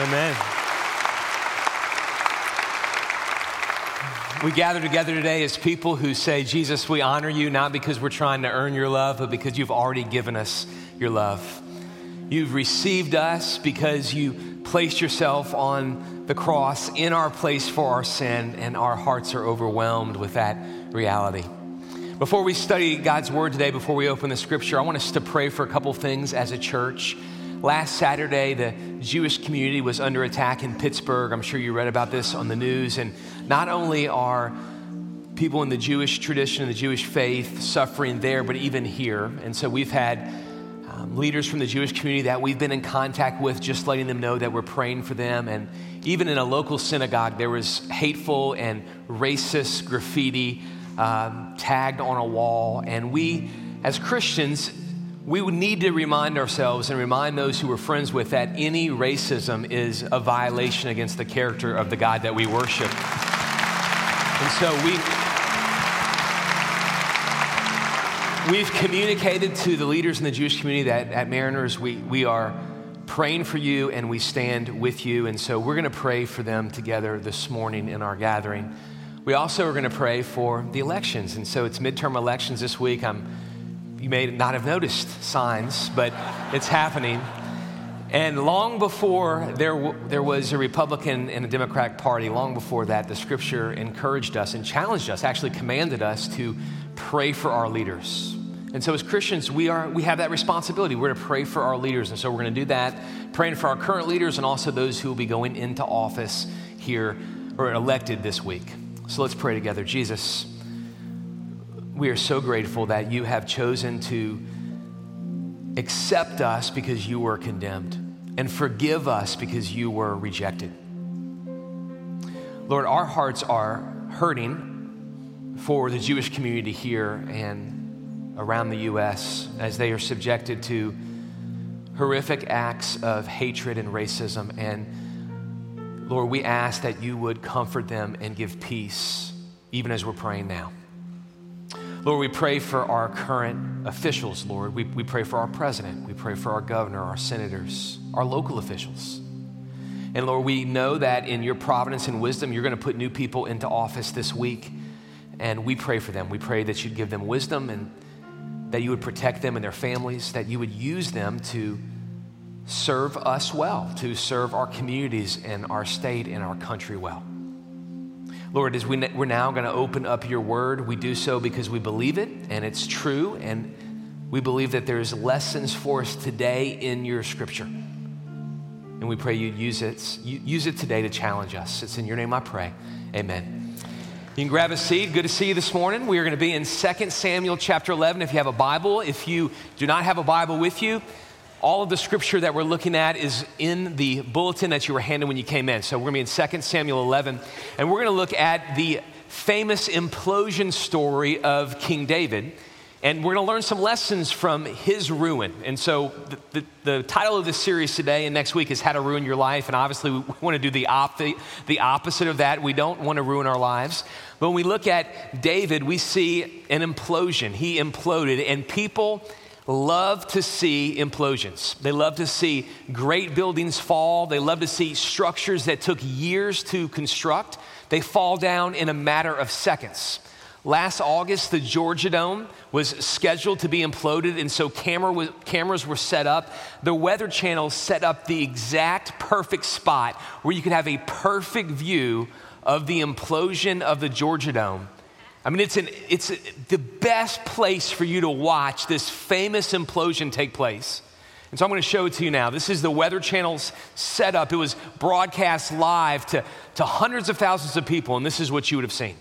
Amen. We gather together today as people who say, Jesus, we honor you not because we're trying to earn your love, but because you've already given us your love. You've received us because you placed yourself on the cross in our place for our sin, and our hearts are overwhelmed with that reality. Before we study God's word today, before we open the scripture, I want us to pray for a couple things as a church. Last Saturday, the Jewish community was under attack in Pittsburgh. I'm sure you read about this on the news. And not only are people in the Jewish tradition and the Jewish faith suffering there, but even here. And so we've had um, leaders from the Jewish community that we've been in contact with, just letting them know that we're praying for them. And even in a local synagogue, there was hateful and racist graffiti um, tagged on a wall. And we, as Christians, we would need to remind ourselves and remind those who we're friends with that any racism is a violation against the character of the God that we worship. And so we, we've communicated to the leaders in the Jewish community that at Mariners, we, we are praying for you and we stand with you. And so we're going to pray for them together this morning in our gathering. We also are going to pray for the elections. And so it's midterm elections this week. I'm you may not have noticed signs, but it's happening. And long before there, w- there was a Republican and a Democratic Party, long before that, the scripture encouraged us and challenged us, actually commanded us to pray for our leaders. And so, as Christians, we, are, we have that responsibility. We're to pray for our leaders. And so, we're going to do that, praying for our current leaders and also those who will be going into office here or elected this week. So, let's pray together. Jesus, we are so grateful that you have chosen to accept us because you were condemned and forgive us because you were rejected. Lord, our hearts are hurting for the Jewish community here and around the U.S. as they are subjected to horrific acts of hatred and racism. And Lord, we ask that you would comfort them and give peace, even as we're praying now. Lord, we pray for our current officials, Lord. We, we pray for our president. We pray for our governor, our senators, our local officials. And Lord, we know that in your providence and wisdom, you're going to put new people into office this week. And we pray for them. We pray that you'd give them wisdom and that you would protect them and their families, that you would use them to serve us well, to serve our communities and our state and our country well. Lord, as we, we're now going to open up your word, we do so because we believe it and it's true, and we believe that there's lessons for us today in your scripture. And we pray you use it, use it today to challenge us. It's in your name I pray. Amen. You can grab a seat. Good to see you this morning. We are going to be in 2 Samuel chapter 11. If you have a Bible, if you do not have a Bible with you, all of the scripture that we're looking at is in the bulletin that you were handed when you came in. So we're going to be in 2 Samuel 11, and we're going to look at the famous implosion story of King David. And we're going to learn some lessons from his ruin. And so, the, the, the, title of this series today and next week is How to Ruin Your Life. And obviously, we want to do the, op- the opposite of that. We don't want to ruin our lives. But when we look at David, we see an implosion. He imploded, and people love to see implosions. They love to see great buildings fall. They love to see structures that took years to construct. They fall down in a matter of seconds. Last August, the Georgia Dome was scheduled to be imploded, and so camera was, cameras were set up. The Weather Channel set up the exact perfect spot where you could have a perfect view of the implosion of the Georgia Dome. I mean, it's, an, it's the best place for you to watch this famous implosion take place. And so I'm going to show it to you now. This is the Weather Channel's setup. It was broadcast live to, to hundreds of thousands of people, and this is what you would have seen.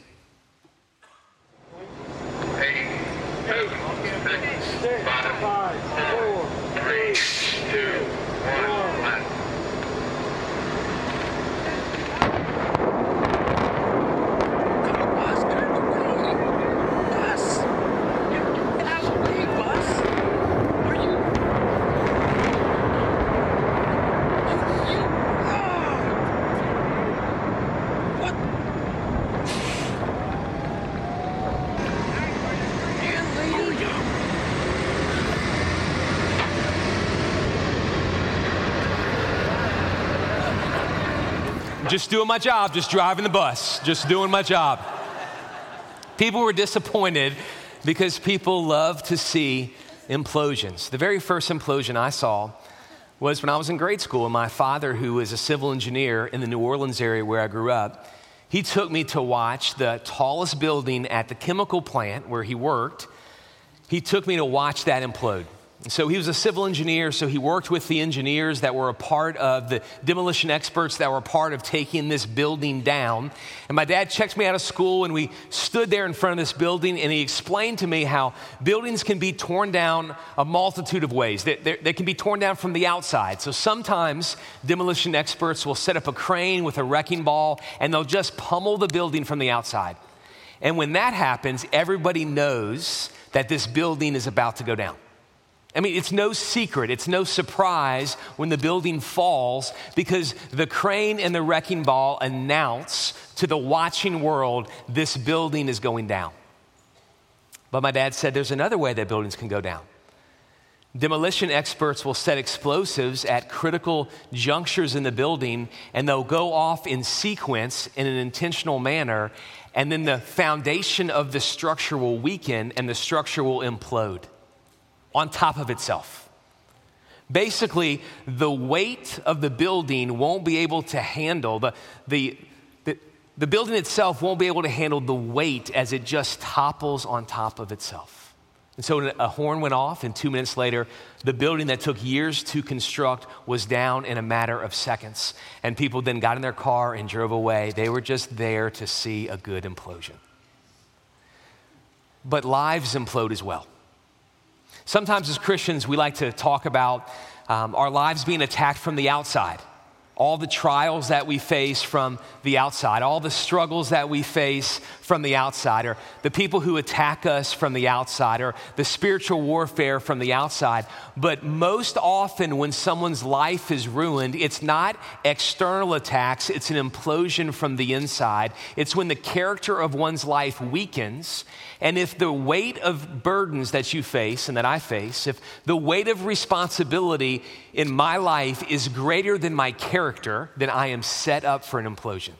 just doing my job, just driving the bus, just doing my job. People were disappointed because people love to see implosions. The very first implosion I saw was when I was in grade school, and my father, who was a civil engineer in the New Orleans area where I grew up, he took me to watch the tallest building at the chemical plant where he worked. He took me to watch that implode. So he was a civil engineer, so he worked with the engineers that were a part of the demolition experts that were a part of taking this building down. And my dad checked me out of school, and we stood there in front of this building, and he explained to me how buildings can be torn down a multitude of ways. They, they, can be torn down from the outside. So sometimes demolition experts will set up a crane with a wrecking ball, and they'll just pummel the building from the outside. And when that happens, everybody knows that this building is about to go down. I mean, it's no secret, it's no surprise when the building falls because the crane and the wrecking ball announce to the watching world this building is going down. But my dad said there's another way that buildings can go down. Demolition experts will set explosives at critical junctures in the building and they'll go off in sequence in an intentional manner, and then the foundation of the structure will weaken and the structure will implode on top of itself. Basically, the weight of the building won't be able to handle, the, the, the, the building itself won't be able to handle the weight as it just topples on top of itself. And so a horn went off, and two minutes later, the building that took years to construct was down in a matter of seconds. And people then got in their car and drove away. They were just there to see a good implosion. But lives implode as well. Sometimes, as Christians, we like to talk about um, our lives being attacked from the outside all the trials that we face from the outside, all the struggles that we face from the outside, or the people who attack us from the outside, or the spiritual warfare from the outside. But most often, when someone's life is ruined, it's not external attacks, it's an implosion from the inside. It's when the character of one's life weakens. And if the weight of burdens that you face and that I face, if the weight of responsibility in my life is greater than my character, then I am set up for an implosion.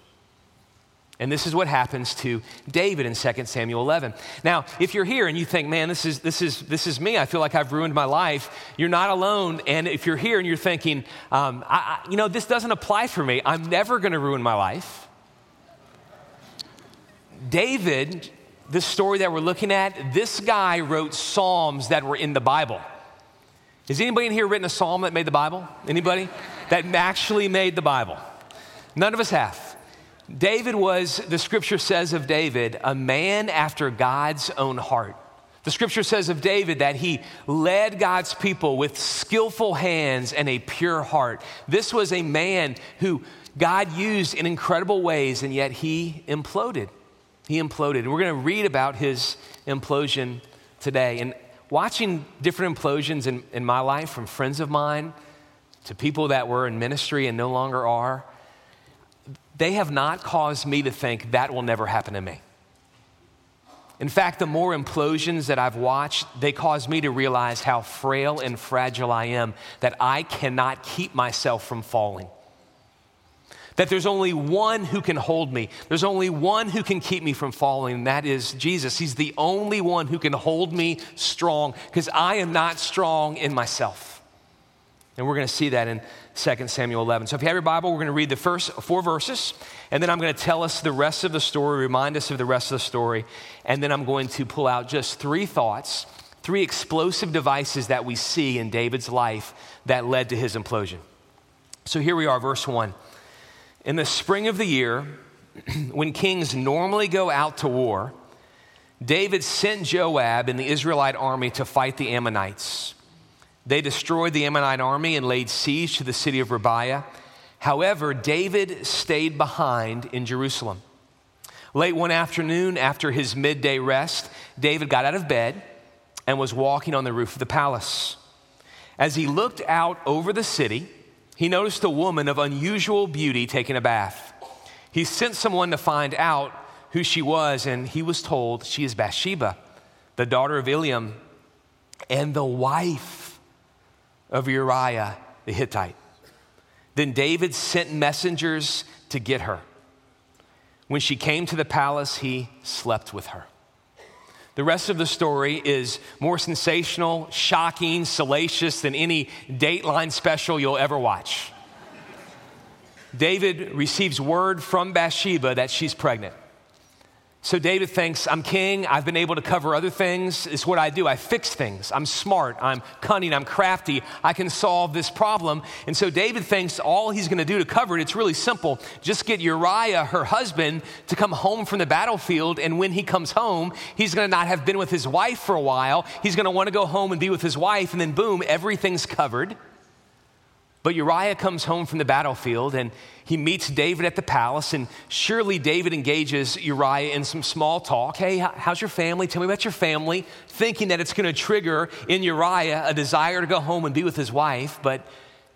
And this is what happens to David in 2 Samuel 11. Now, if you're here and you think, man, this is, this is, this is me, I feel like I've ruined my life, you're not alone. And if you're here and you're thinking, um, I, I, you know, this doesn't apply for me, I'm never going to ruin my life. David, this story that we're looking at, this guy wrote Psalms that were in the Bible. Has anybody in here written a psalm that made the Bible? Anybody? that actually made the Bible? None of us have. David was, the scripture says of David, a man after God's own heart. The scripture says of David that he led God's people with skillful hands and a pure heart. This was a man who God used in incredible ways, and yet he imploded. He imploded. And we're going to read about his implosion today. And watching different implosions in, in my life from friends of mine to people that were in ministry and no longer are, they have not caused me to think that will never happen to me. In fact, the more implosions that I've watched, they cause me to realize how frail and fragile I am, that I cannot keep myself from falling that there's only one who can hold me. There's only one who can keep me from falling, and that is Jesus. He's the only one who can hold me strong because I am not strong in myself. And we're going to see that in 2 Samuel 11. So if you have your Bible, we're going to read the first four verses, and then I'm going to tell us the rest of the story, remind us of the rest of the story, and then I'm going to pull out just three thoughts, three explosive devices that we see in David's life that led to his implosion. So here we are, verse 1. In the spring of the year, when kings normally go out to war, David sent Joab and the Israelite army to fight the Ammonites. They destroyed the Ammonite army and laid siege to the city of Rabbah. However, David stayed behind in Jerusalem. Late one afternoon, after his midday rest, David got out of bed and was walking on the roof of the palace. As he looked out over the city, he noticed a woman of unusual beauty taking a bath. He sent someone to find out who she was, and he was told she is Bathsheba, the daughter of Eliam, and the wife of Uriah the Hittite. Then David sent messengers to get her. When she came to the palace, he slept with her. The rest of the story is more sensational, shocking, salacious than any Dateline special you'll ever watch. David receives word from Bathsheba that she's pregnant. So David thinks, I'm king. I've been able to cover other things. It's what I do. I fix things. I'm smart. I'm cunning. I'm crafty. I can solve this problem. And so David thinks all he's going to do to cover it, it's really simple. Just get Uriah, her husband, to come home from the battlefield. And when he comes home, he's going to not have been with his wife for a while. He's going to want to go home and be with his wife. And then, boom, everything's covered. But Uriah comes home from the battlefield and he meets David at the palace. And surely David engages Uriah in some small talk. Hey, how's your family? Tell me about your family. Thinking that it's going to trigger in Uriah a desire to go home and be with his wife. But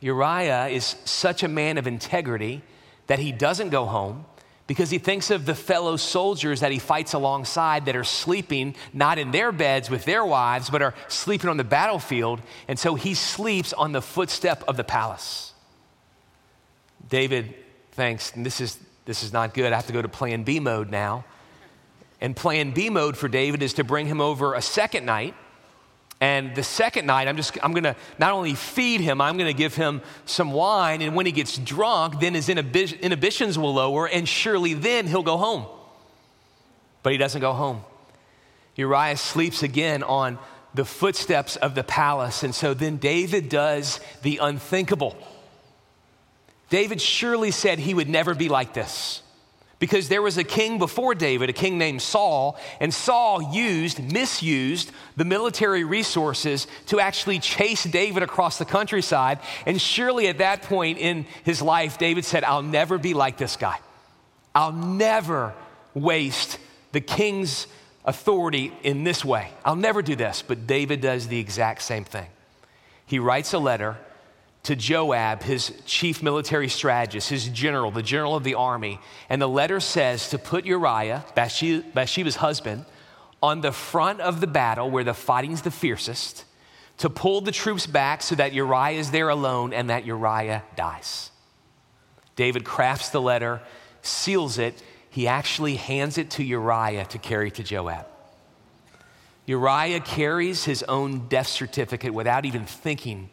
Uriah is such a man of integrity that he doesn't go home because he thinks of the fellow soldiers that he fights alongside that are sleeping not in their beds with their wives, but are sleeping on the battlefield. And so he sleeps on the footstep of the palace. David thinks, and this is, this is not good. I have to go to plan B mode now. And plan B mode for David is to bring him over a second night and the second night, I'm just, I'm gonna not only feed him, I'm gonna give him some wine. And when he gets drunk, then his inhibitions will lower, and surely then he'll go home. But he doesn't go home. Uriah sleeps again on the footsteps of the palace. And so then David does the unthinkable. David surely said he would never be like this because there was a king before David, a king named Saul, and Saul used, misused the military resources to actually chase David across the countryside. And surely at that point in his life, David said, I'll never be like this guy. I'll never waste the king's authority in this way. I'll never do this. But David does the exact same thing. He writes a letter to Joab, his chief military strategist, his general, the general of the army. And the letter says to put Uriah, Bathsheba's husband, on the front of the battle where the fighting's the fiercest, to pull the troops back so that Uriah is there alone and that Uriah dies. David crafts the letter, seals it. He actually hands it to Uriah to carry to Joab. Uriah carries his own death certificate without even thinking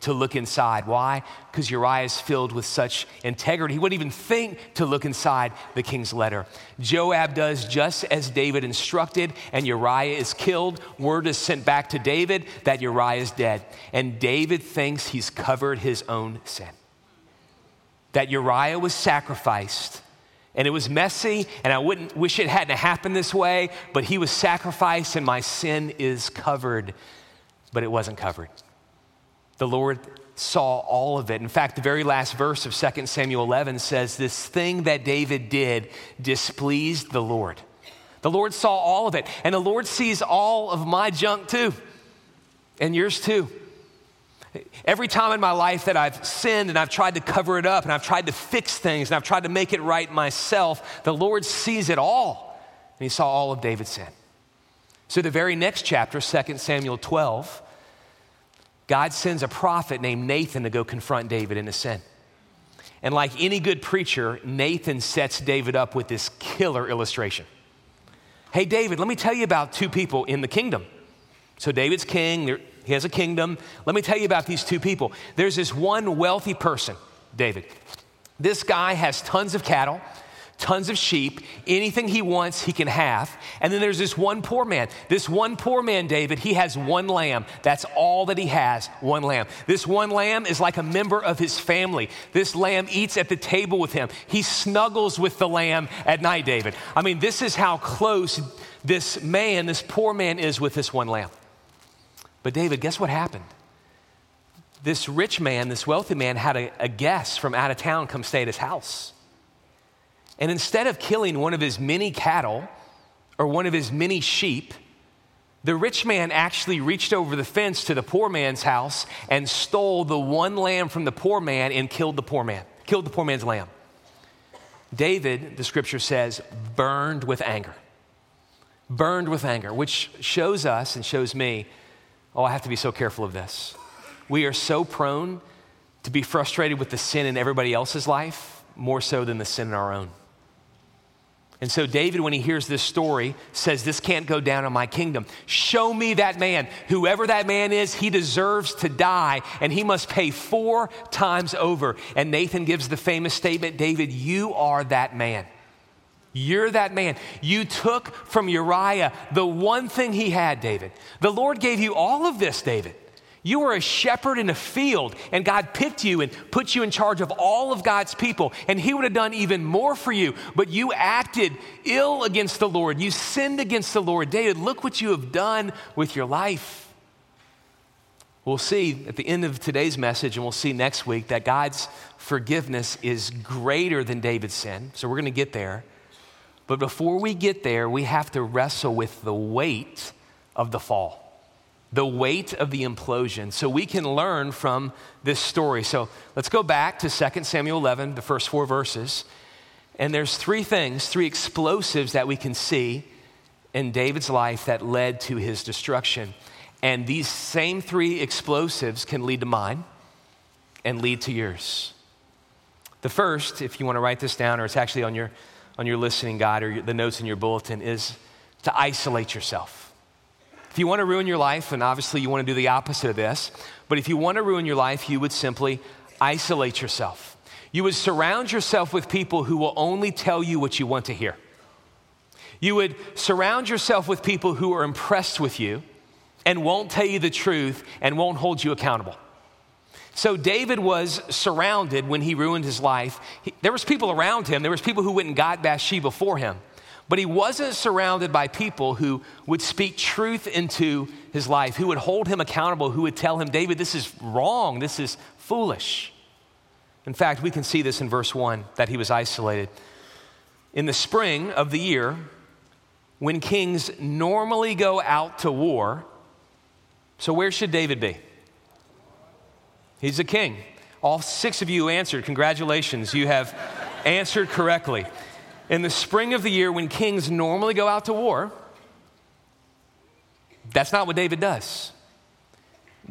to look inside. Why? Because Uriah is filled with such integrity. He wouldn't even think to look inside the king's letter. Joab does just as David instructed, and Uriah is killed. Word is sent back to David that Uriah is dead. And David thinks he's covered his own sin. That Uriah was sacrificed. And it was messy, and I wouldn't wish it hadn't happened this way, but he was sacrificed, and my sin is covered. But it wasn't covered. The Lord saw all of it. In fact, the very last verse of 2 Samuel 11 says, This thing that David did displeased the Lord. The Lord saw all of it, and the Lord sees all of my junk too, and yours too. Every time in my life that I've sinned and I've tried to cover it up and I've tried to fix things and I've tried to make it right myself, the Lord sees it all. And He saw all of David's sin. So, the very next chapter, 2 Samuel 12, God sends a prophet named Nathan to go confront David in his sin. And like any good preacher, Nathan sets David up with this killer illustration. Hey, David, let me tell you about two people in the kingdom. So, David's king, he has a kingdom. Let me tell you about these two people. There's this one wealthy person, David. This guy has tons of cattle tons of sheep. Anything he wants, he can have. And then there's this one poor man. This one poor man, David, he has one lamb. That's all that he has, one lamb. This one lamb is like a member of his family. This lamb eats at the table with him. He snuggles with the lamb at night, David. I mean, this is how close this man, this poor man, is with this one lamb. But, David, guess what happened? This rich man, this wealthy man, had a, a guest from out of town come stay at his house. And instead of killing one of his many cattle or one of his many sheep, the rich man actually reached over the fence to the poor man's house and stole the one lamb from the poor man and killed the poor man, killed the poor man's lamb. David, the scripture says, burned with anger. Burned with anger, which shows us and shows me, oh, I have to be so careful of this. We are so prone to be frustrated with the sin in everybody else's life more so than the sin in our own. And so, David, when he hears this story, says, This can't go down in my kingdom. Show me that man. Whoever that man is, he deserves to die, and he must pay four times over. And Nathan gives the famous statement David, you are that man. You're that man. You took from Uriah the one thing he had, David. The Lord gave you all of this, David. You were a shepherd in a field, and God picked you and put you in charge of all of God's people, and He would have done even more for you. But you acted ill against the Lord. You sinned against the Lord. David, look what you have done with your life. We'll see at the end of today's message, and we'll see next week that God's forgiveness is greater than David's sin. So we're going to get there. But before we get there, we have to wrestle with the weight of the fall the weight of the implosion so we can learn from this story. So let's go back to 2 Samuel 11, the first four verses. And there's three things, three explosives that we can see in David's life that led to his destruction. And these same three explosives can lead to mine and lead to yours. The first, if you want to write this down, or it's actually on your, on your listening guide or the notes in your bulletin, is to isolate yourself. You want to ruin your life, and obviously you want to do the opposite of this, but if you want to ruin your life, you would simply isolate yourself. You would surround yourself with people who will only tell you what you want to hear. You would surround yourself with people who are impressed with you and won't tell you the truth and won't hold you accountable. So David was surrounded when he ruined his life. He, there was people around him. There was people who went and got Bathsheba for him. But he wasn't surrounded by people who would speak truth into his life, who would hold him accountable, who would tell him, David, this is wrong, this is foolish. In fact, we can see this in verse 1 that he was isolated. In the spring of the year, when kings normally go out to war, so where should David be? He's a king. All six of you answered. Congratulations, you have answered correctly. In the spring of the year, when kings normally go out to war, that's not what David does.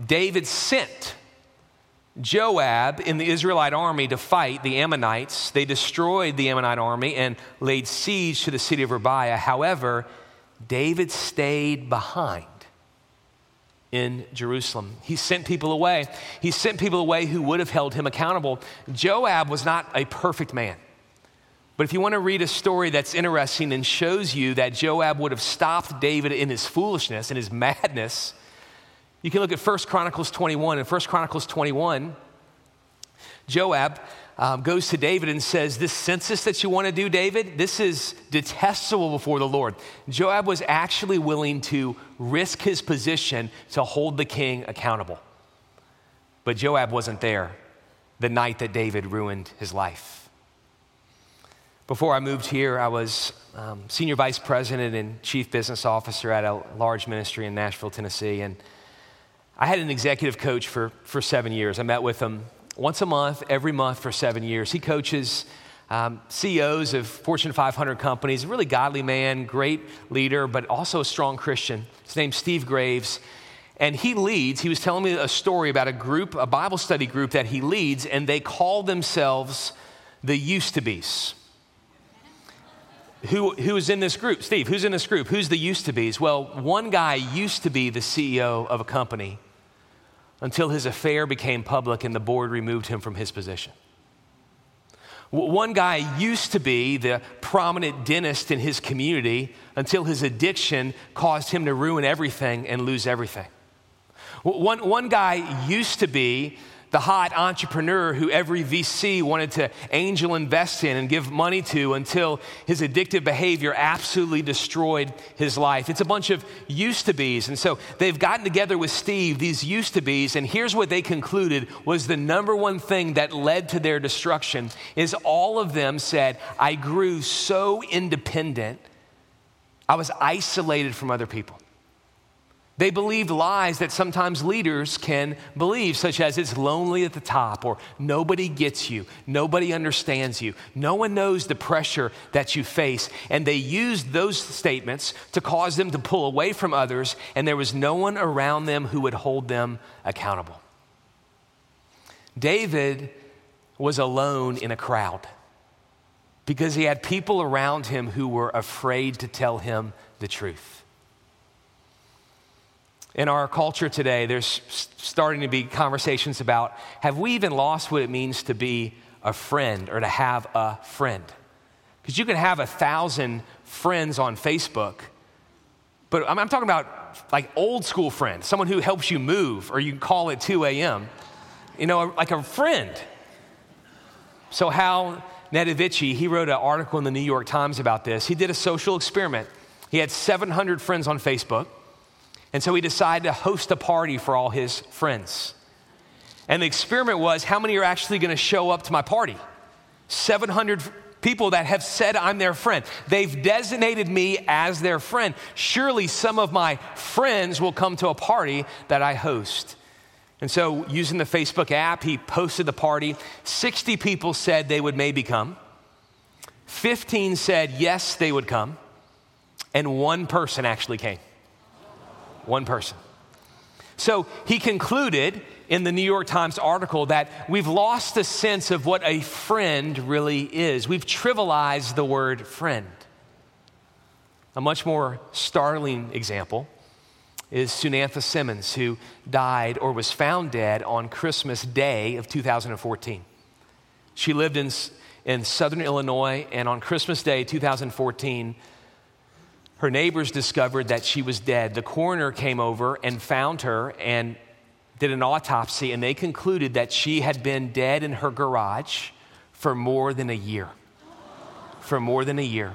David sent Joab in the Israelite army to fight the Ammonites. They destroyed the Ammonite army and laid siege to the city of Rabbah. However, David stayed behind in Jerusalem. He sent people away. He sent people away who would have held him accountable. Joab was not a perfect man. But if you want to read a story that's interesting and shows you that Joab would have stopped David in his foolishness and his madness, you can look at 1 Chronicles 21. In 1 Chronicles 21, Joab um, goes to David and says, This census that you want to do, David, this is detestable before the Lord. Joab was actually willing to risk his position to hold the king accountable. But Joab wasn't there the night that David ruined his life. Before I moved here, I was um, senior vice president and chief business officer at a large ministry in Nashville, Tennessee. And I had an executive coach for, for seven years. I met with him once a month, every month for seven years. He coaches um, CEOs of Fortune 500 companies, a really godly man, great leader, but also a strong Christian. His name's Steve Graves. And he leads, he was telling me a story about a group, a Bible study group that he leads, and they call themselves the used to be's. Who, who is in this group? Steve, who's in this group? Who's the used to be's? Well, one guy used to be the CEO of a company until his affair became public and the board removed him from his position. One guy used to be the prominent dentist in his community until his addiction caused him to ruin everything and lose everything. One, one guy used to be the hot entrepreneur who every VC wanted to angel invest in and give money to until his addictive behavior absolutely destroyed his life. It's a bunch of used to be's. And so they've gotten together with Steve, these used to be's, and here's what they concluded was the number one thing that led to their destruction is all of them said, I grew so independent, I was isolated from other people. They believed lies that sometimes leaders can believe, such as it's lonely at the top, or nobody gets you, nobody understands you, no one knows the pressure that you face. And they used those statements to cause them to pull away from others, and there was no one around them who would hold them accountable. David was alone in a crowd because he had people around him who were afraid to tell him the truth. In our culture today, there's starting to be conversations about have we even lost what it means to be a friend or to have a friend? Because you can have a thousand friends on Facebook, but I'm, I'm, talking about like old school friends, someone who helps you move, or you call at 2 a.m., you know, like a friend. So, Hal Niedzviecki, he wrote an article in the New York Times about this. He did a social experiment. He had 700 friends on Facebook, and so he decided to host a party for all his friends. And the experiment was how many are actually going to show up to my party? 700 people that have said I'm their friend. They've designated me as their friend. Surely some of my friends will come to a party that I host. And so, using the Facebook app, he posted the party. 60 people said they would maybe come. 15 said yes, they would come. And one person actually came. One person. So he concluded in the New York Times article that we've lost the sense of what a friend really is. We've trivialized the word friend. A much more startling example is Sunantha Simmons, who died or was found dead on Christmas Day of 2014. She lived in, in southern Illinois, and on Christmas Day 2014, her neighbors discovered that she was dead. The coroner came over and found her and did an autopsy, and they concluded that she had been dead in her garage for more than a year. For more than a year.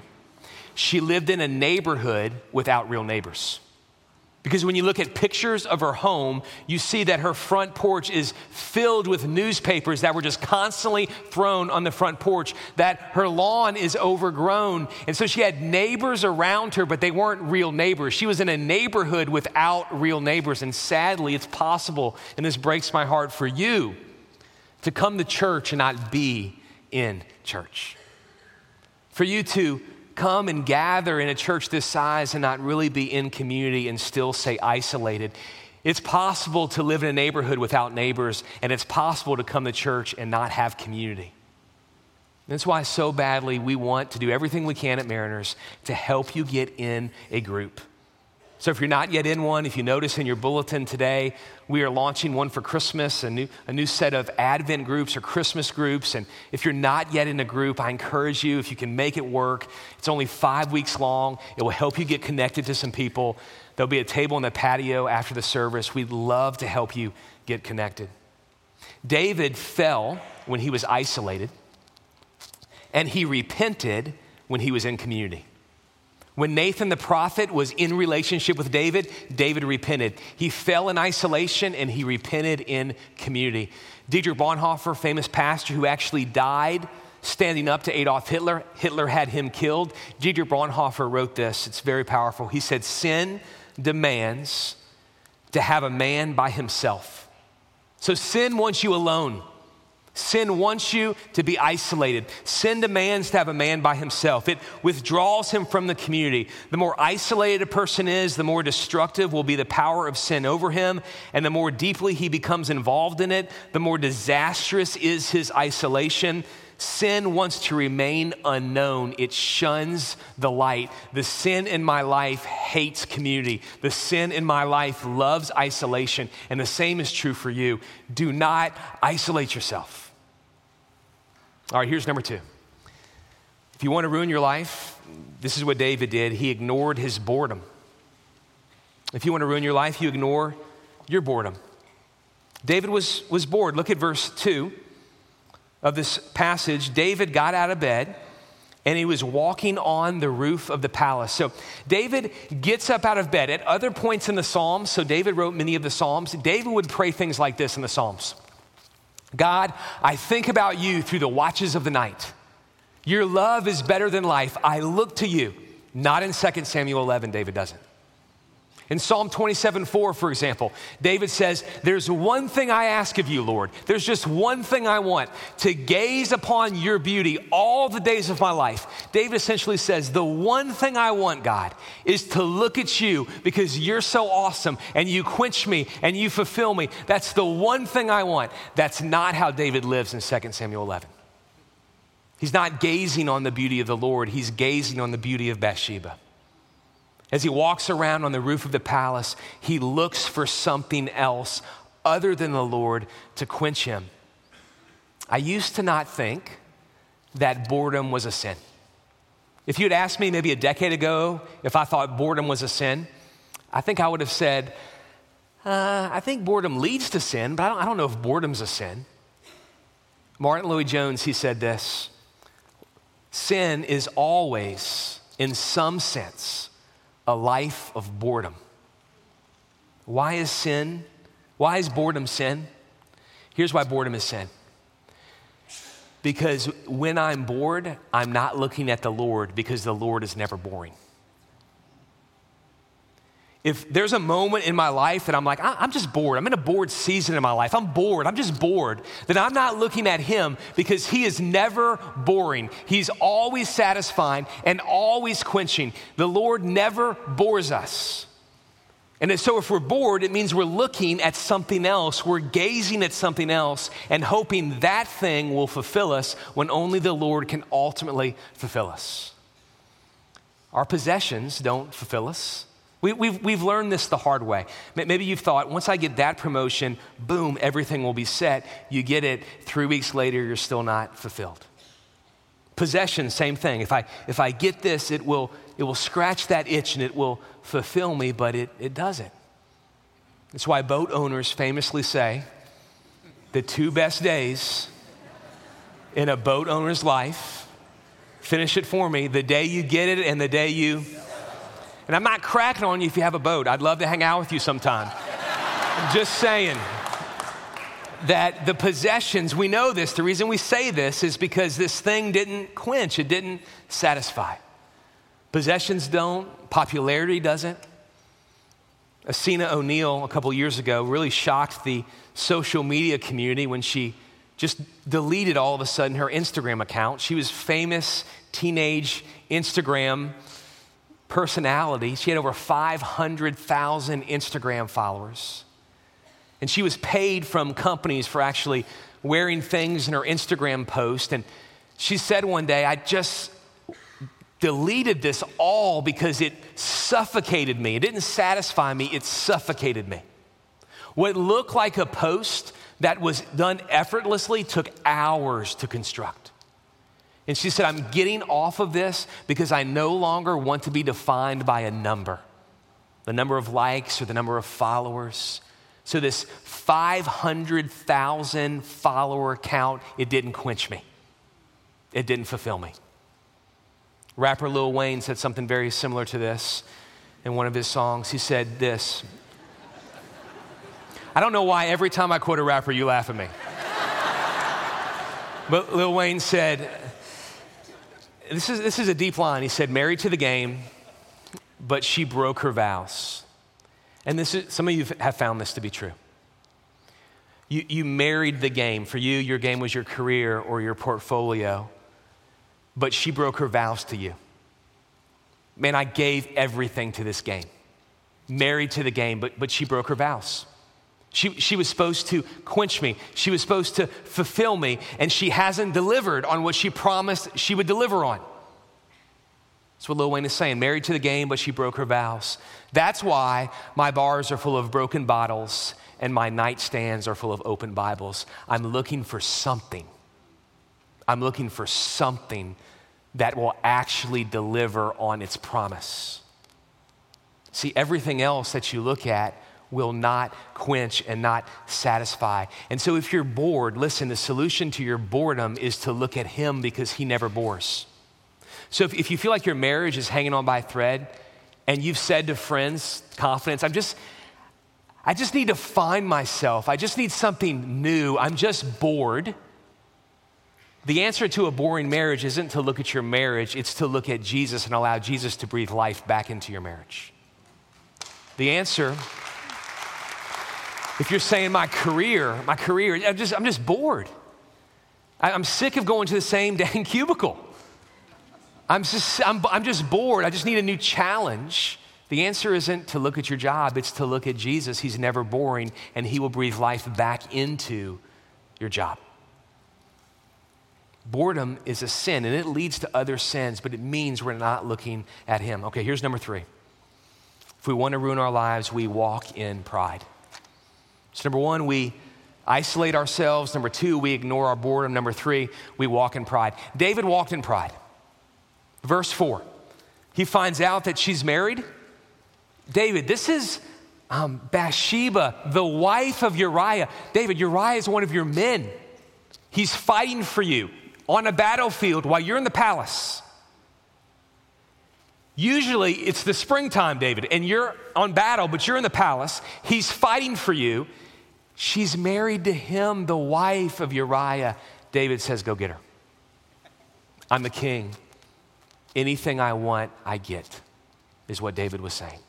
She lived in a neighborhood without real neighbors. Because when you look at pictures of her home, you see that her front porch is filled with newspapers that were just constantly thrown on the front porch, that her lawn is overgrown. And so she had neighbors around her, but they weren't real neighbors. She was in a neighborhood without real neighbors. And sadly, it's possible, and this breaks my heart for you, to come to church and not be in church. For you to come and gather in a church this size and not really be in community and still stay isolated. It's possible to live in a neighborhood without neighbors, and it's possible to come to church and not have community. That's why, so badly, we want to do everything we can at Mariners to help you get in a group. So if you're not yet in one, if you notice in your bulletin today, we are launching one for Christmas, a new, a new set of Advent groups or Christmas groups. And if you're not yet in a group, I encourage you, if you can make it work, it's only five weeks long. It will help you get connected to some people. There'll be a table in the patio after the service. We'd love to help you get connected. David fell when he was isolated, and he repented when he was in community. When Nathan the prophet was in relationship with David, David repented. He fell in isolation and he repented in community. Dietrich Bonhoeffer, famous pastor who actually died standing up to Adolf Hitler, Hitler had him killed. Dietrich Bonhoeffer wrote this, it's very powerful. He said, Sin demands to have a man by himself. So sin wants you alone. Sin wants you to be isolated. Sin demands to have a man by himself. It withdraws him from the community. The more isolated a person is, the more destructive will be the power of sin over him. And the more deeply he becomes involved in it, the more disastrous is his isolation. Sin wants to remain unknown. It shuns the light. The sin in my life hates community. The sin in my life loves isolation. And the same is true for you. Do not isolate yourself. All right, here's number two. If you want to ruin your life, this is what David did. He ignored his boredom. If you want to ruin your life, you ignore your boredom. David was, was bored. Look at verse 2 of this passage. David got out of bed and he was walking on the roof of the palace. So David gets up out of bed. At other points in the Psalms, so David wrote many of the Psalms, David would pray things like this in the Psalms God, I think about you through the watches of the night. Your love is better than life. I look to you. Not in 2 Samuel 11, David doesn't. In Psalm 27 4, for example, David says, There's one thing I ask of you, Lord. There's just one thing I want to gaze upon your beauty all the days of my life. David essentially says, The one thing I want, God, is to look at you because you're so awesome and you quench me and you fulfill me. That's the one thing I want. That's not how David lives in 2 Samuel 11. He's not gazing on the beauty of the Lord, he's gazing on the beauty of Bathsheba. As he walks around on the roof of the palace, he looks for something else other than the Lord to quench him. I used to not think that boredom was a sin. If you had asked me maybe a decade ago if I thought boredom was a sin, I think I would have said, uh, I think boredom leads to sin, but I don't, I don't know if boredom's a sin. Martyn Lloyd-Jones, he said this Sin is always, in some sense, a life of boredom. Why is sin? Why is boredom sin? Here's why boredom is sin. Because when I'm bored, I'm not looking at the Lord because the Lord is never boring if there's a moment in my life that I'm like, I'm just bored, I'm in a bored season in my life, I'm bored, I'm just bored, then I'm not looking at him because he is never boring. He's always satisfying and always quenching. The Lord never bores us. And so, if we're bored, it means we're looking at something else. We're gazing at something else and hoping that thing will fulfill us when only the Lord can ultimately fulfill us. Our possessions don't fulfill us. We, have we've, we've learned this the hard way. Maybe you've thought, once I get that promotion, boom, everything will be set. You get it, three weeks later, you're still not fulfilled. Possession, same thing. If I, if I get this, it will, it will scratch that itch and it will fulfill me, but it, it doesn't. That's why boat owners famously say the two best days in a boat owner's life, finish it for me, the day you get it and the day you and I'm not cracking on you if you have a boat. I'd love to hang out with you sometime. Just saying that the possessions, we know this. The reason we say this is because this thing didn't quench, it didn't satisfy. Possessions don't, popularity doesn't. Essena O'Neill, a couple years ago, really shocked the social media community when she just deleted all of a sudden her Instagram account. She was famous teenage Instagram personality. She had over 500,000 Instagram followers. And she was paid from companies for actually wearing things in her Instagram post. And she said one day, I just deleted this all because it suffocated me. It didn't satisfy me, it suffocated me. What looked like a post that was done effortlessly took hours to construct. And she said, I'm getting off of this because I no longer want to be defined by a number the number of likes or the number of followers. So, this 500,000 follower count, it didn't quench me, it didn't fulfill me. Rapper Lil Wayne said something very similar to this in one of his songs. He said this I don't know why every time I quote a rapper, you laugh at me. but Lil Wayne said, this is, this is a deep line. He said, married to the game, but she broke her vows. And this is, some of you have found this to be true. You, you married the game. For you, your game was your career or your portfolio, but she broke her vows to you. Man, I gave everything to this game. Married to the game, but, but she broke her vows. She, she was supposed to quench me. She was supposed to fulfill me, and she hasn't delivered on what she promised she would deliver on. That's what Lil Wayne is saying. Married to the game, but she broke her vows. That's why my bars are full of broken bottles and my nightstands are full of open Bibles. I'm looking for something. I'm looking for something that will actually deliver on its promise. See, everything else that you look at will not quench and not satisfy. And so, if you're bored, listen, the solution to your boredom is to look at Him because He never bores. So, if, if you feel like your marriage is hanging on by a thread and you've said to friends, confidence, I'm just, I just need to find myself, I just need something new, I'm just bored. The answer to a boring marriage isn't to look at your marriage, it's to look at Jesus and allow Jesus to breathe life back into your marriage. The answer, if you're saying my career, my career, I'm just, I'm just bored. I'm sick of going to the same dang cubicle. I'm just, I'm, I'm just bored. I just need a new challenge. The answer isn't to look at your job, it's to look at Jesus. He's never boring, and He will breathe life back into your job. Boredom is a sin, and it leads to other sins, but it means we're not looking at Him. Okay, here's number three. If we want to ruin our lives, we walk in pride. So, number one, we isolate ourselves. Number two, we ignore our boredom. Number three, we walk in pride. David walked in pride. Verse four, he finds out that she's married. David, this is um, Bathsheba, the wife of Uriah. David, Uriah is one of your men. He's fighting for you on a battlefield while you're in the palace. Usually it's the springtime, David, and you're on battle, but you're in the palace. He's fighting for you. She's married to him, the wife of Uriah. David says, Go get her. I'm the king. Anything I want, I get, is what David was saying.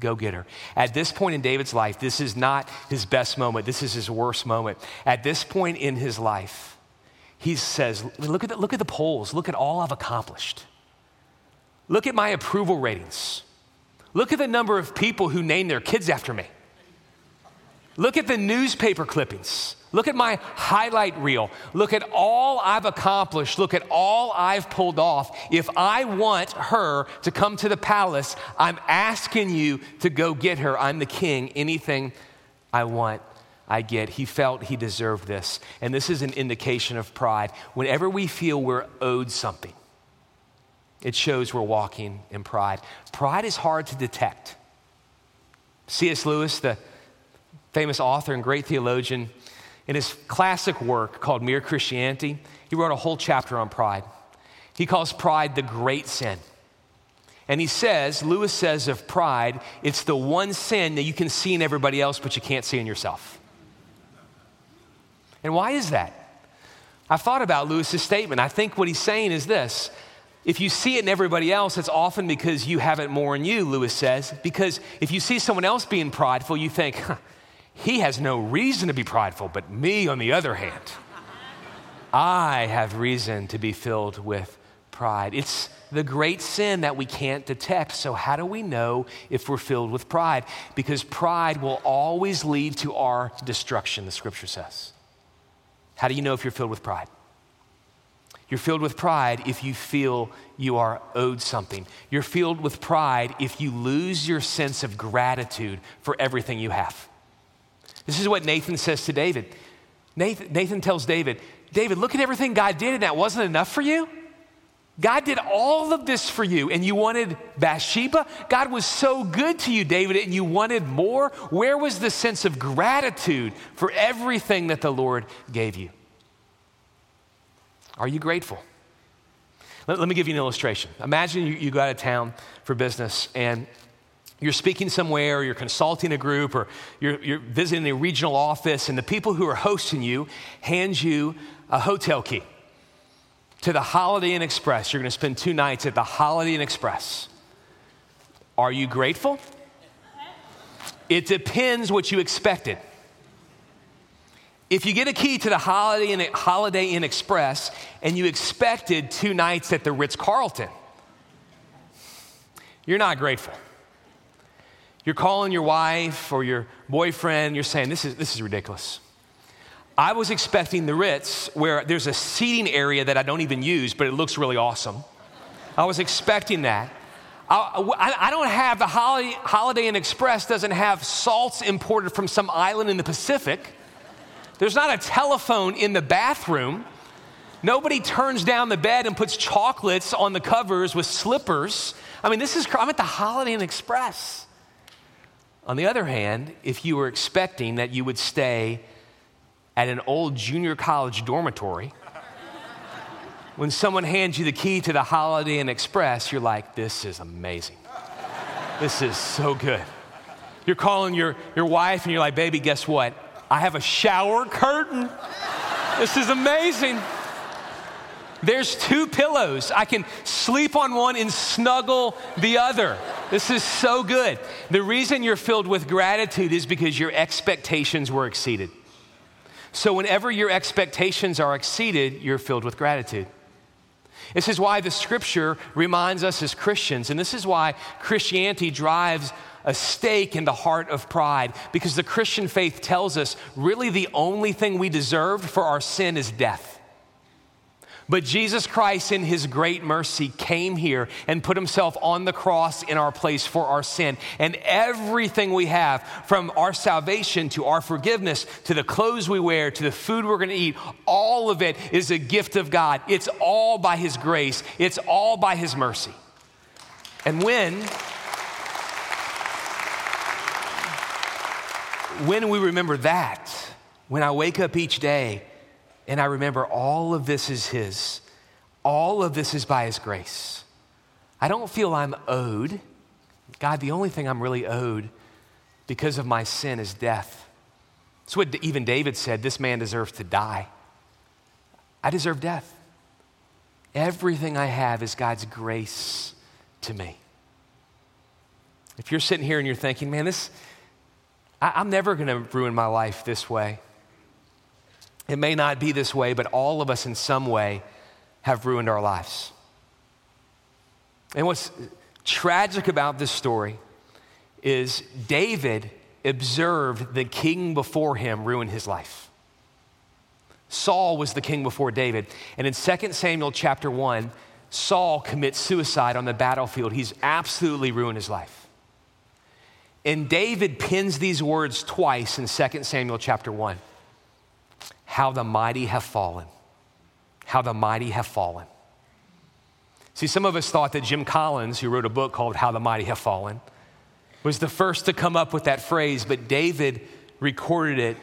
Go get her. At this point in David's life, this is not his best moment. This is his worst moment. At this point in his life, he says, Look at the, look at the polls. Look at all I've accomplished. Look at my approval ratings. Look at the number of people who name their kids after me. Look at the newspaper clippings. Look at my highlight reel. Look at all I've accomplished. Look at all I've pulled off. If I want her to come to the palace, I'm asking you to go get her. I'm the king. Anything I want, I get. He felt he deserved this. And this is an indication of pride. Whenever we feel we're owed something, it shows we're walking in pride. Pride is hard to detect. C.S. Lewis, the famous author and great theologian, in his classic work called Mere Christianity, he wrote a whole chapter on pride. He calls pride the great sin. And he says, Lewis says of pride, it's the one sin that you can see in everybody else, but you can't see in yourself. And why is that? I've thought about Lewis's statement. I think what he's saying is this if you see it in everybody else, it's often because you have it more in you, Lewis says. Because if you see someone else being prideful, you think, huh, he has no reason to be prideful, but me, on the other hand, I have reason to be filled with pride. It's the great sin that we can't detect. So, how do we know if we're filled with pride? Because pride will always lead to our destruction, the scripture says. How do you know if you're filled with pride? You're filled with pride if you feel you are owed something. You're filled with pride if you lose your sense of gratitude for everything you have. This is what Nathan says to David. Nathan, Nathan tells David, David, look at everything God did, and that wasn't enough for you? God did all of this for you, and you wanted Bathsheba? God was so good to you, David, and you wanted more? Where was the sense of gratitude for everything that the Lord gave you? Are you grateful? Let, let me give you an illustration. Imagine you, you go out of town for business, and you're speaking somewhere, or you're consulting a group, or you're, you're visiting a regional office, and the people who are hosting you hand you a hotel key to the Holiday Inn Express. You're going to spend two nights at the Holiday Inn Express. Are you grateful? It depends what you expected. If you get a key to the Holiday Inn, Holiday Inn Express and you expected two nights at the Ritz Carlton, you're not grateful. You're calling your wife or your boyfriend, you're saying, This is, this is ridiculous. I was expecting the Ritz where there's a seating area that I don't even use, but it looks really awesome. I was expecting that. I, I, don't have the Holiday, Holiday Inn Express doesn't have salts imported from some island in the Pacific. There's not a telephone in the bathroom. Nobody turns down the bed and puts chocolates on the covers with slippers. I mean, this is, I'm at the Holiday Inn Express. On the other hand, if you were expecting that you would stay at an old junior college dormitory, when someone hands you the key to the Holiday Inn Express, you're like, this is amazing. This is so good. You're calling your, your wife and you're like, baby, guess what? I have a shower curtain. This is amazing. There's two pillows. I can sleep on one and snuggle the other. This is so good. The reason you're filled with gratitude is because your expectations were exceeded. So, whenever your expectations are exceeded, you're filled with gratitude. This is why the scripture reminds us as Christians, and this is why Christianity drives a stake in the heart of pride, because the Christian faith tells us really the only thing we deserved for our sin is death. But Jesus Christ, in his great mercy, came here and put himself on the cross in our place for our sin. And everything we have, from our salvation to our forgiveness to the clothes we wear to the food we're going to eat, all of it is a gift of God. It's all by his grace, it's all by his mercy. And when when we remember that, when I wake up each day and I remember all of this is His, all of this is by His grace, I don't feel I'm owed. God, the only thing I'm really owed because of my sin is death. That's what even David said this man deserves to die. I deserve death. Everything I have is God's grace to me. If you're sitting here and you're thinking, man, this, I, am never going to ruin my life this way. It may not be this way, but all of us in some way have ruined our lives. And what's tragic about this story is David observed the king before him ruin his life. Saul was the king before David. And in 2 Samuel chapter 1, Saul commits suicide on the battlefield. He's absolutely ruined his life. And David pins these words twice in 2 Samuel chapter 1 How the mighty have fallen. How the mighty have fallen. See, some of us thought that Jim Collins, who wrote a book called How the Mighty Have Fallen, was the first to come up with that phrase, but David recorded it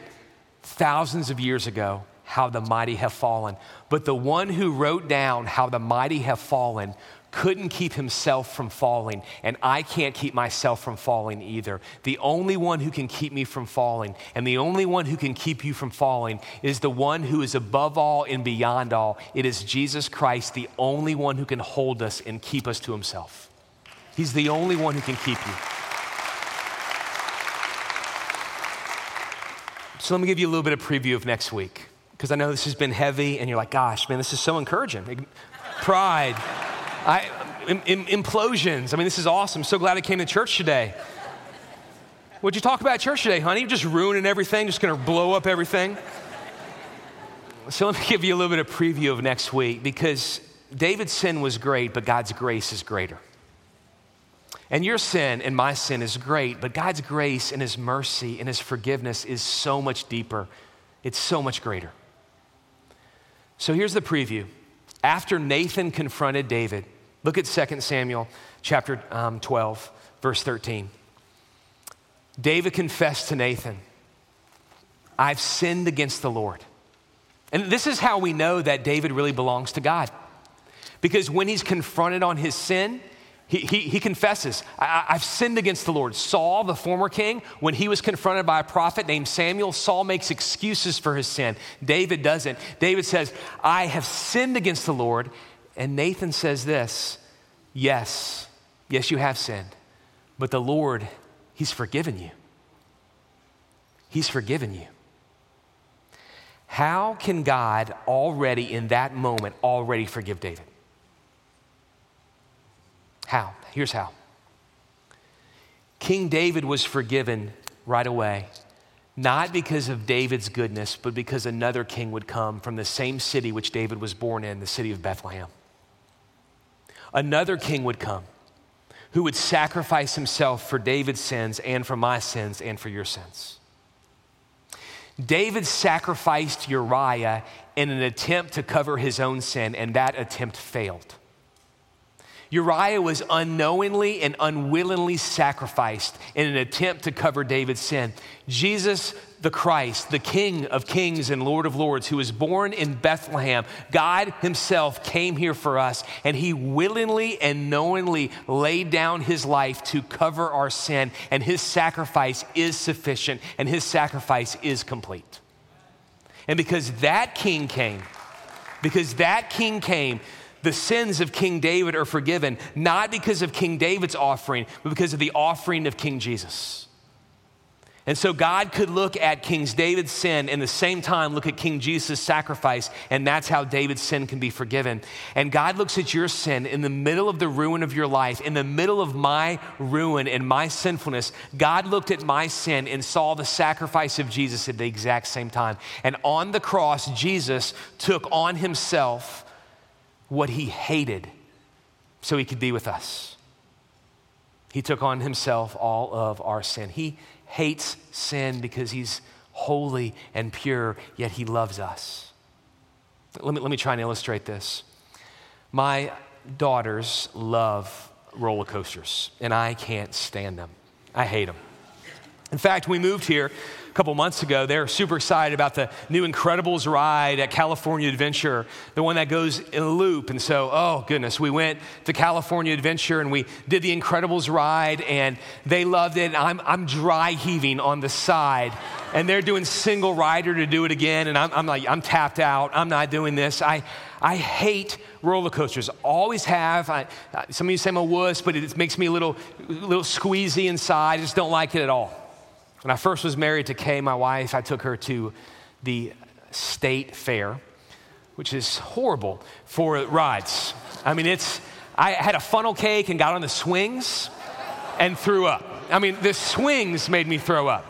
thousands of years ago how the mighty have fallen. But the one who wrote down how the mighty have fallen couldn't keep himself from falling, and I can't keep myself from falling either. The only one who can keep me from falling, and the only one who can keep you from falling, is the one who is above all and beyond all. It is Jesus Christ, the only one who can hold us and keep us to himself. He's the only one who can keep you. So let me give you a little bit of preview of next week, because I know this has been heavy, and you're like, gosh, man, this is so encouraging. Pride. I, implosions. I mean, this is awesome. So glad I came to church today. What'd you talk about church today, honey? Just ruining everything, just gonna blow up everything. So let me give you a little bit of preview of next week because David's sin was great, but God's grace is greater. And your sin and my sin is great, but God's grace and His mercy and His forgiveness is so much deeper. It's so much greater. So here's the preview. After Nathan confronted David, look at 2 Samuel chapter um, 12, verse 13. David confessed to Nathan, I've sinned against the Lord. And this is how we know that David really belongs to God. Because when he's confronted on his sin, he, he, confesses, I, have sinned against the Lord. Saul, the former king, when he was confronted by a prophet named Samuel, Saul makes excuses for his sin. David doesn't. David says, I have sinned against the Lord. And Nathan says this Yes, yes, you have sinned. But the Lord, He's forgiven you. He's forgiven you. How can God already in that moment already forgive David? How? Here's how King David was forgiven right away, not because of David's goodness, but because another king would come from the same city which David was born in, the city of Bethlehem. Another king would come who would sacrifice himself for David's sins and for my sins and for your sins. David sacrificed Uriah in an attempt to cover his own sin, and that attempt failed. Uriah was unknowingly and unwillingly sacrificed in an attempt to cover David's sin. Jesus, the Christ, the King of kings and Lord of lords, who was born in Bethlehem, God Himself came here for us, and He willingly and knowingly laid down His life to cover our sin, and His sacrifice is sufficient, and His sacrifice is complete. And because that King came, because that King came, the sins of King David are forgiven, not because of King David's offering, but because of the offering of King Jesus. And so God could look at King David's sin and the same time look at King Jesus' sacrifice, and that's how David's sin can be forgiven. And God looks at your sin in the middle of the ruin of your life, in the middle of my ruin and my sinfulness. God looked at my sin and saw the sacrifice of Jesus at the exact same time. And on the cross, Jesus took on himself what he hated so he could be with us. He took on himself all of our sin. He hates sin because he's holy and pure, yet he loves us. Let me, let me try and illustrate this. My daughters love roller coasters, and I can't stand them. I hate them. In fact, we moved here a couple months ago. They're super excited about the new Incredibles ride at California Adventure, the one that goes in a loop. And so, oh goodness, we went to California Adventure and we did the Incredibles ride, and they loved it. I'm, I'm dry heaving on the side, and they're doing single rider to do it again. And I'm, I'm like, I'm tapped out. I'm not doing this. I, I hate roller coasters. Always have. I, some of you say I'm a wuss, but it makes me a little, little squeezy inside. I just don't like it at all. When I first was married to Kay, my wife, I took her to the state fair, which is horrible for rides. I mean, it's, I had a funnel cake and got on the swings and threw up. I mean, the swings made me throw up.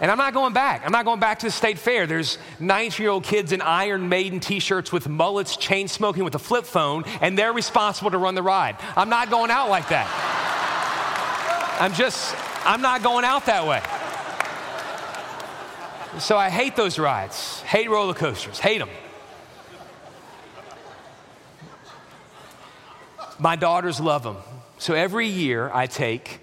And I'm not going back. I'm not going back to the state fair. There's 19 year old kids in Iron Maiden t shirts with mullets, chain smoking with a flip phone, and they're responsible to run the ride. I'm not going out like that. I'm just, I'm not going out that way. So I hate those rides, hate roller coasters, hate them. My daughters love them. So every year I take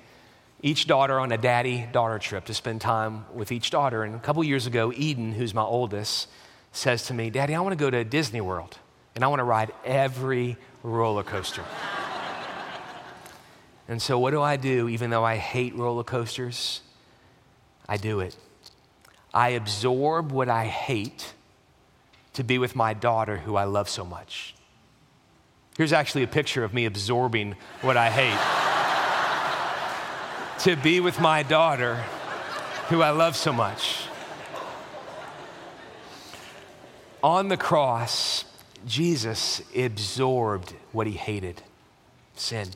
each daughter on a daddy daughter trip to spend time with each daughter. And a couple years ago, Eden, who's my oldest, says to me, Daddy, I want to go to Disney World and I want to ride every roller coaster. and so, what do I do, even though I hate roller coasters? I do it. I absorb what I hate to be with my daughter who I love so much. Here's actually a picture of me absorbing what I hate to be with my daughter who I love so much. On the cross, Jesus absorbed what he hated sin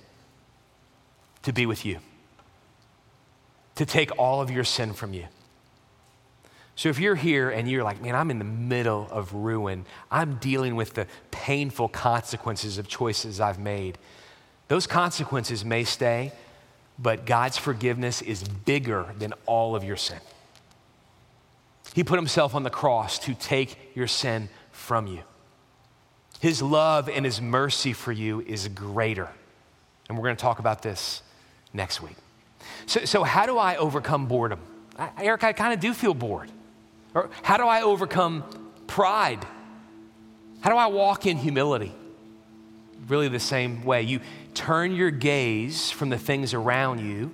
to be with you, to take all of your sin from you. So if you're here and you're like, man, I'm in the middle of ruin, I'm dealing with the painful consequences of choices I've made, those consequences may stay, but God's forgiveness is bigger than all of your sin. He put himself on the cross to take your sin from you. His love and his mercy for you is greater. And we're going to talk about this next week. So, so how do I overcome boredom? I, Eric, I kind of do feel bored. Or how do I overcome pride? How do I walk in humility? Really, the same way. You turn your gaze from the things around you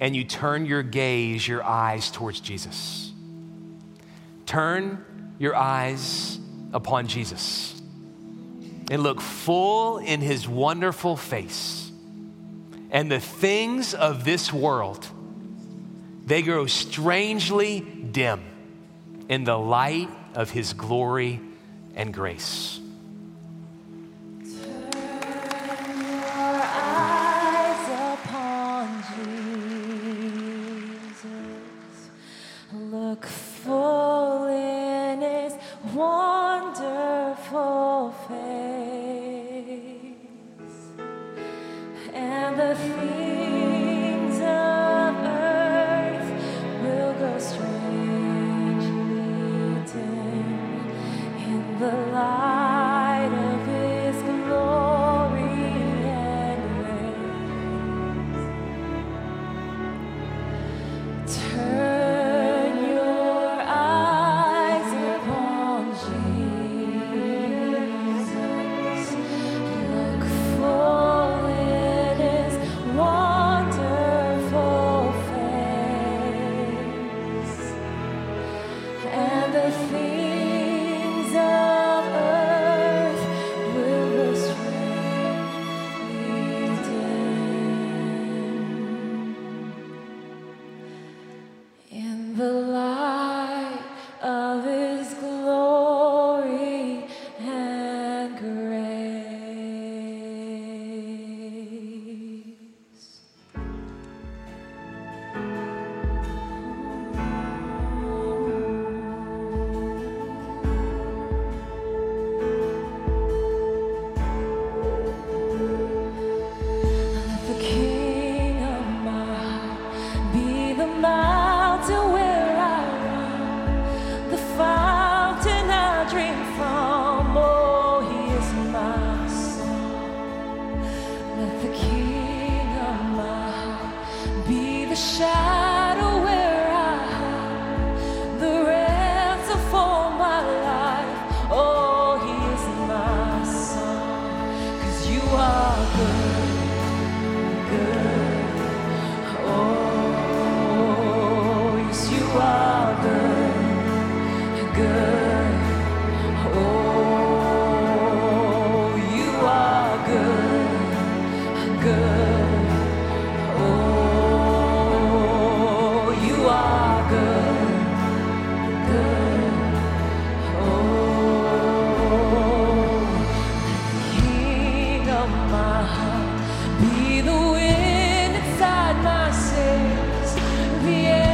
and you turn your gaze, your eyes towards Jesus. Turn your eyes upon Jesus and look full in his wonderful face. And the things of this world, they grow strangely dim in the light of his glory and grace. Be the wind inside my sails.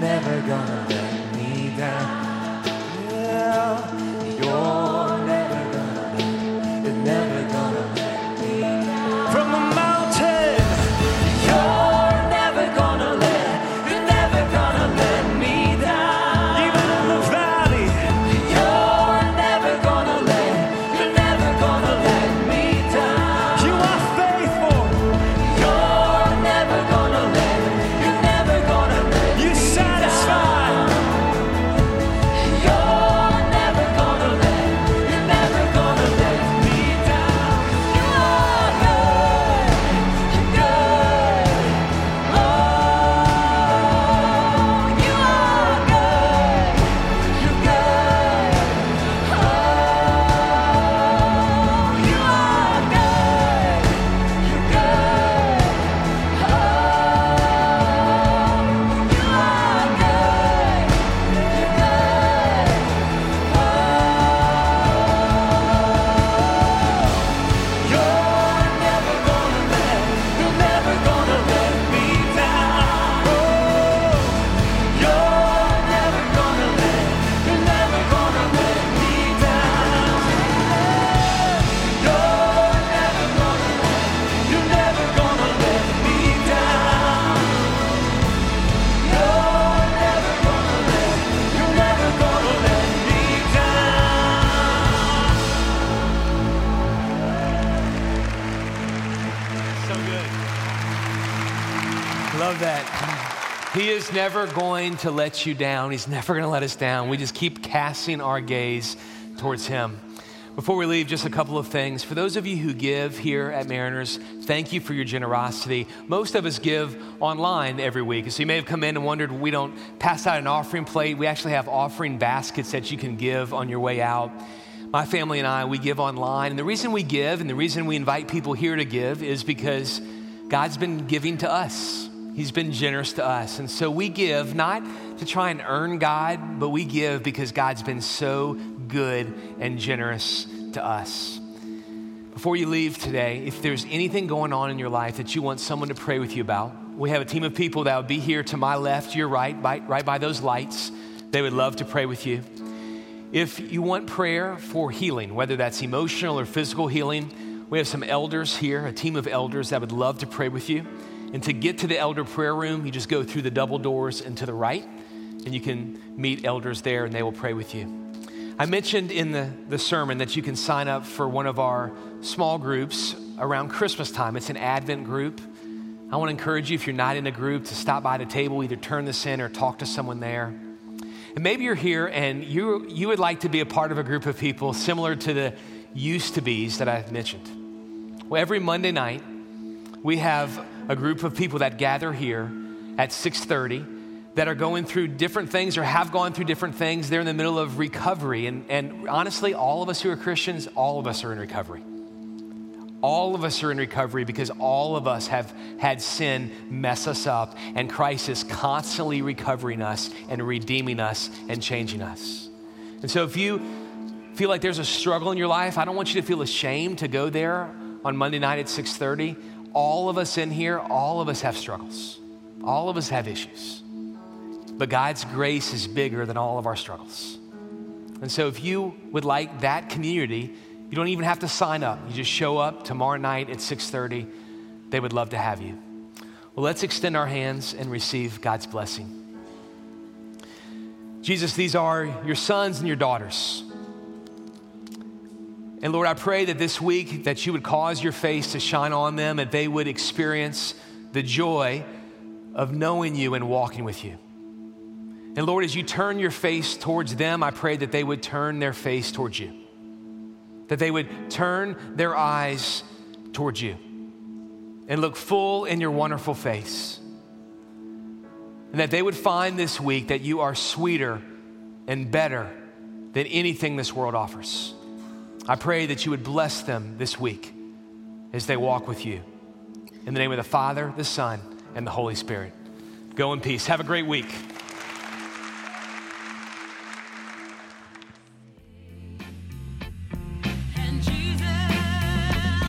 Never going to let you down. He's never going to let us down. We just keep casting our gaze towards Him. Before we leave, just a couple of things. For those of you who give here at Mariners, thank you for your generosity. Most of us give online every week. So you may have come in and wondered, we don't pass out an offering plate. We actually have offering baskets that you can give on your way out. My family and I, we give online. And the reason we give and the reason we invite people here to give is because God's been giving to us. He's been generous to us. And so we give not to try and earn God, but we give because God's been so good and generous to us. Before you leave today, if there's anything going on in your life that you want someone to pray with you about, we have a team of people that would be here to my left, your right, by, right by those lights. They would love to pray with you. If you want prayer for healing, whether that's emotional or physical healing, we have some elders here, a team of elders that would love to pray with you. And to get to the elder prayer room, you just go through the double doors and to the right, and you can meet elders there and they will pray with you. I mentioned in the, the sermon that you can sign up for one of our small groups around Christmas time. It's an Advent group. I want to encourage you, if you're not in a group, to stop by the table, either turn this in or talk to someone there. And maybe you're here and you, you would like to be a part of a group of people similar to the used to be's that I've mentioned. Well, every Monday night, we have a group of people that gather here at 630 that are going through different things or have gone through different things. They're in the middle of recovery. And, and honestly, all of us who are Christians, all of us are in recovery. All of us are in recovery because all of us have had sin mess us up, and Christ is constantly recovering us and redeeming us and changing us. And so, if you feel like there's a struggle in your life, I don't want you to feel ashamed to go there on Monday night at 6:30. All of us in here, all of us have struggles. All of us have issues. But God's grace is bigger than all of our struggles. And so if you would like that community, you don't even have to sign up. You just show up tomorrow night at 6:30. They would love to have you. Well, let's extend our hands and receive God's blessing. Jesus, these are your sons and your daughters. And Lord, I pray that this week that you would cause your face to shine on them and they would experience the joy of knowing you and walking with you. And Lord, as you turn your face towards them, I pray that they would turn their face towards you that they would turn their eyes towards you and look full in your wonderful face. And that they would find this week that you are sweeter and better than anything this world offers. I pray that you would bless them this week as they walk with you. In the name of the Father, the Son, and the Holy Spirit. Go in peace. Have a great week.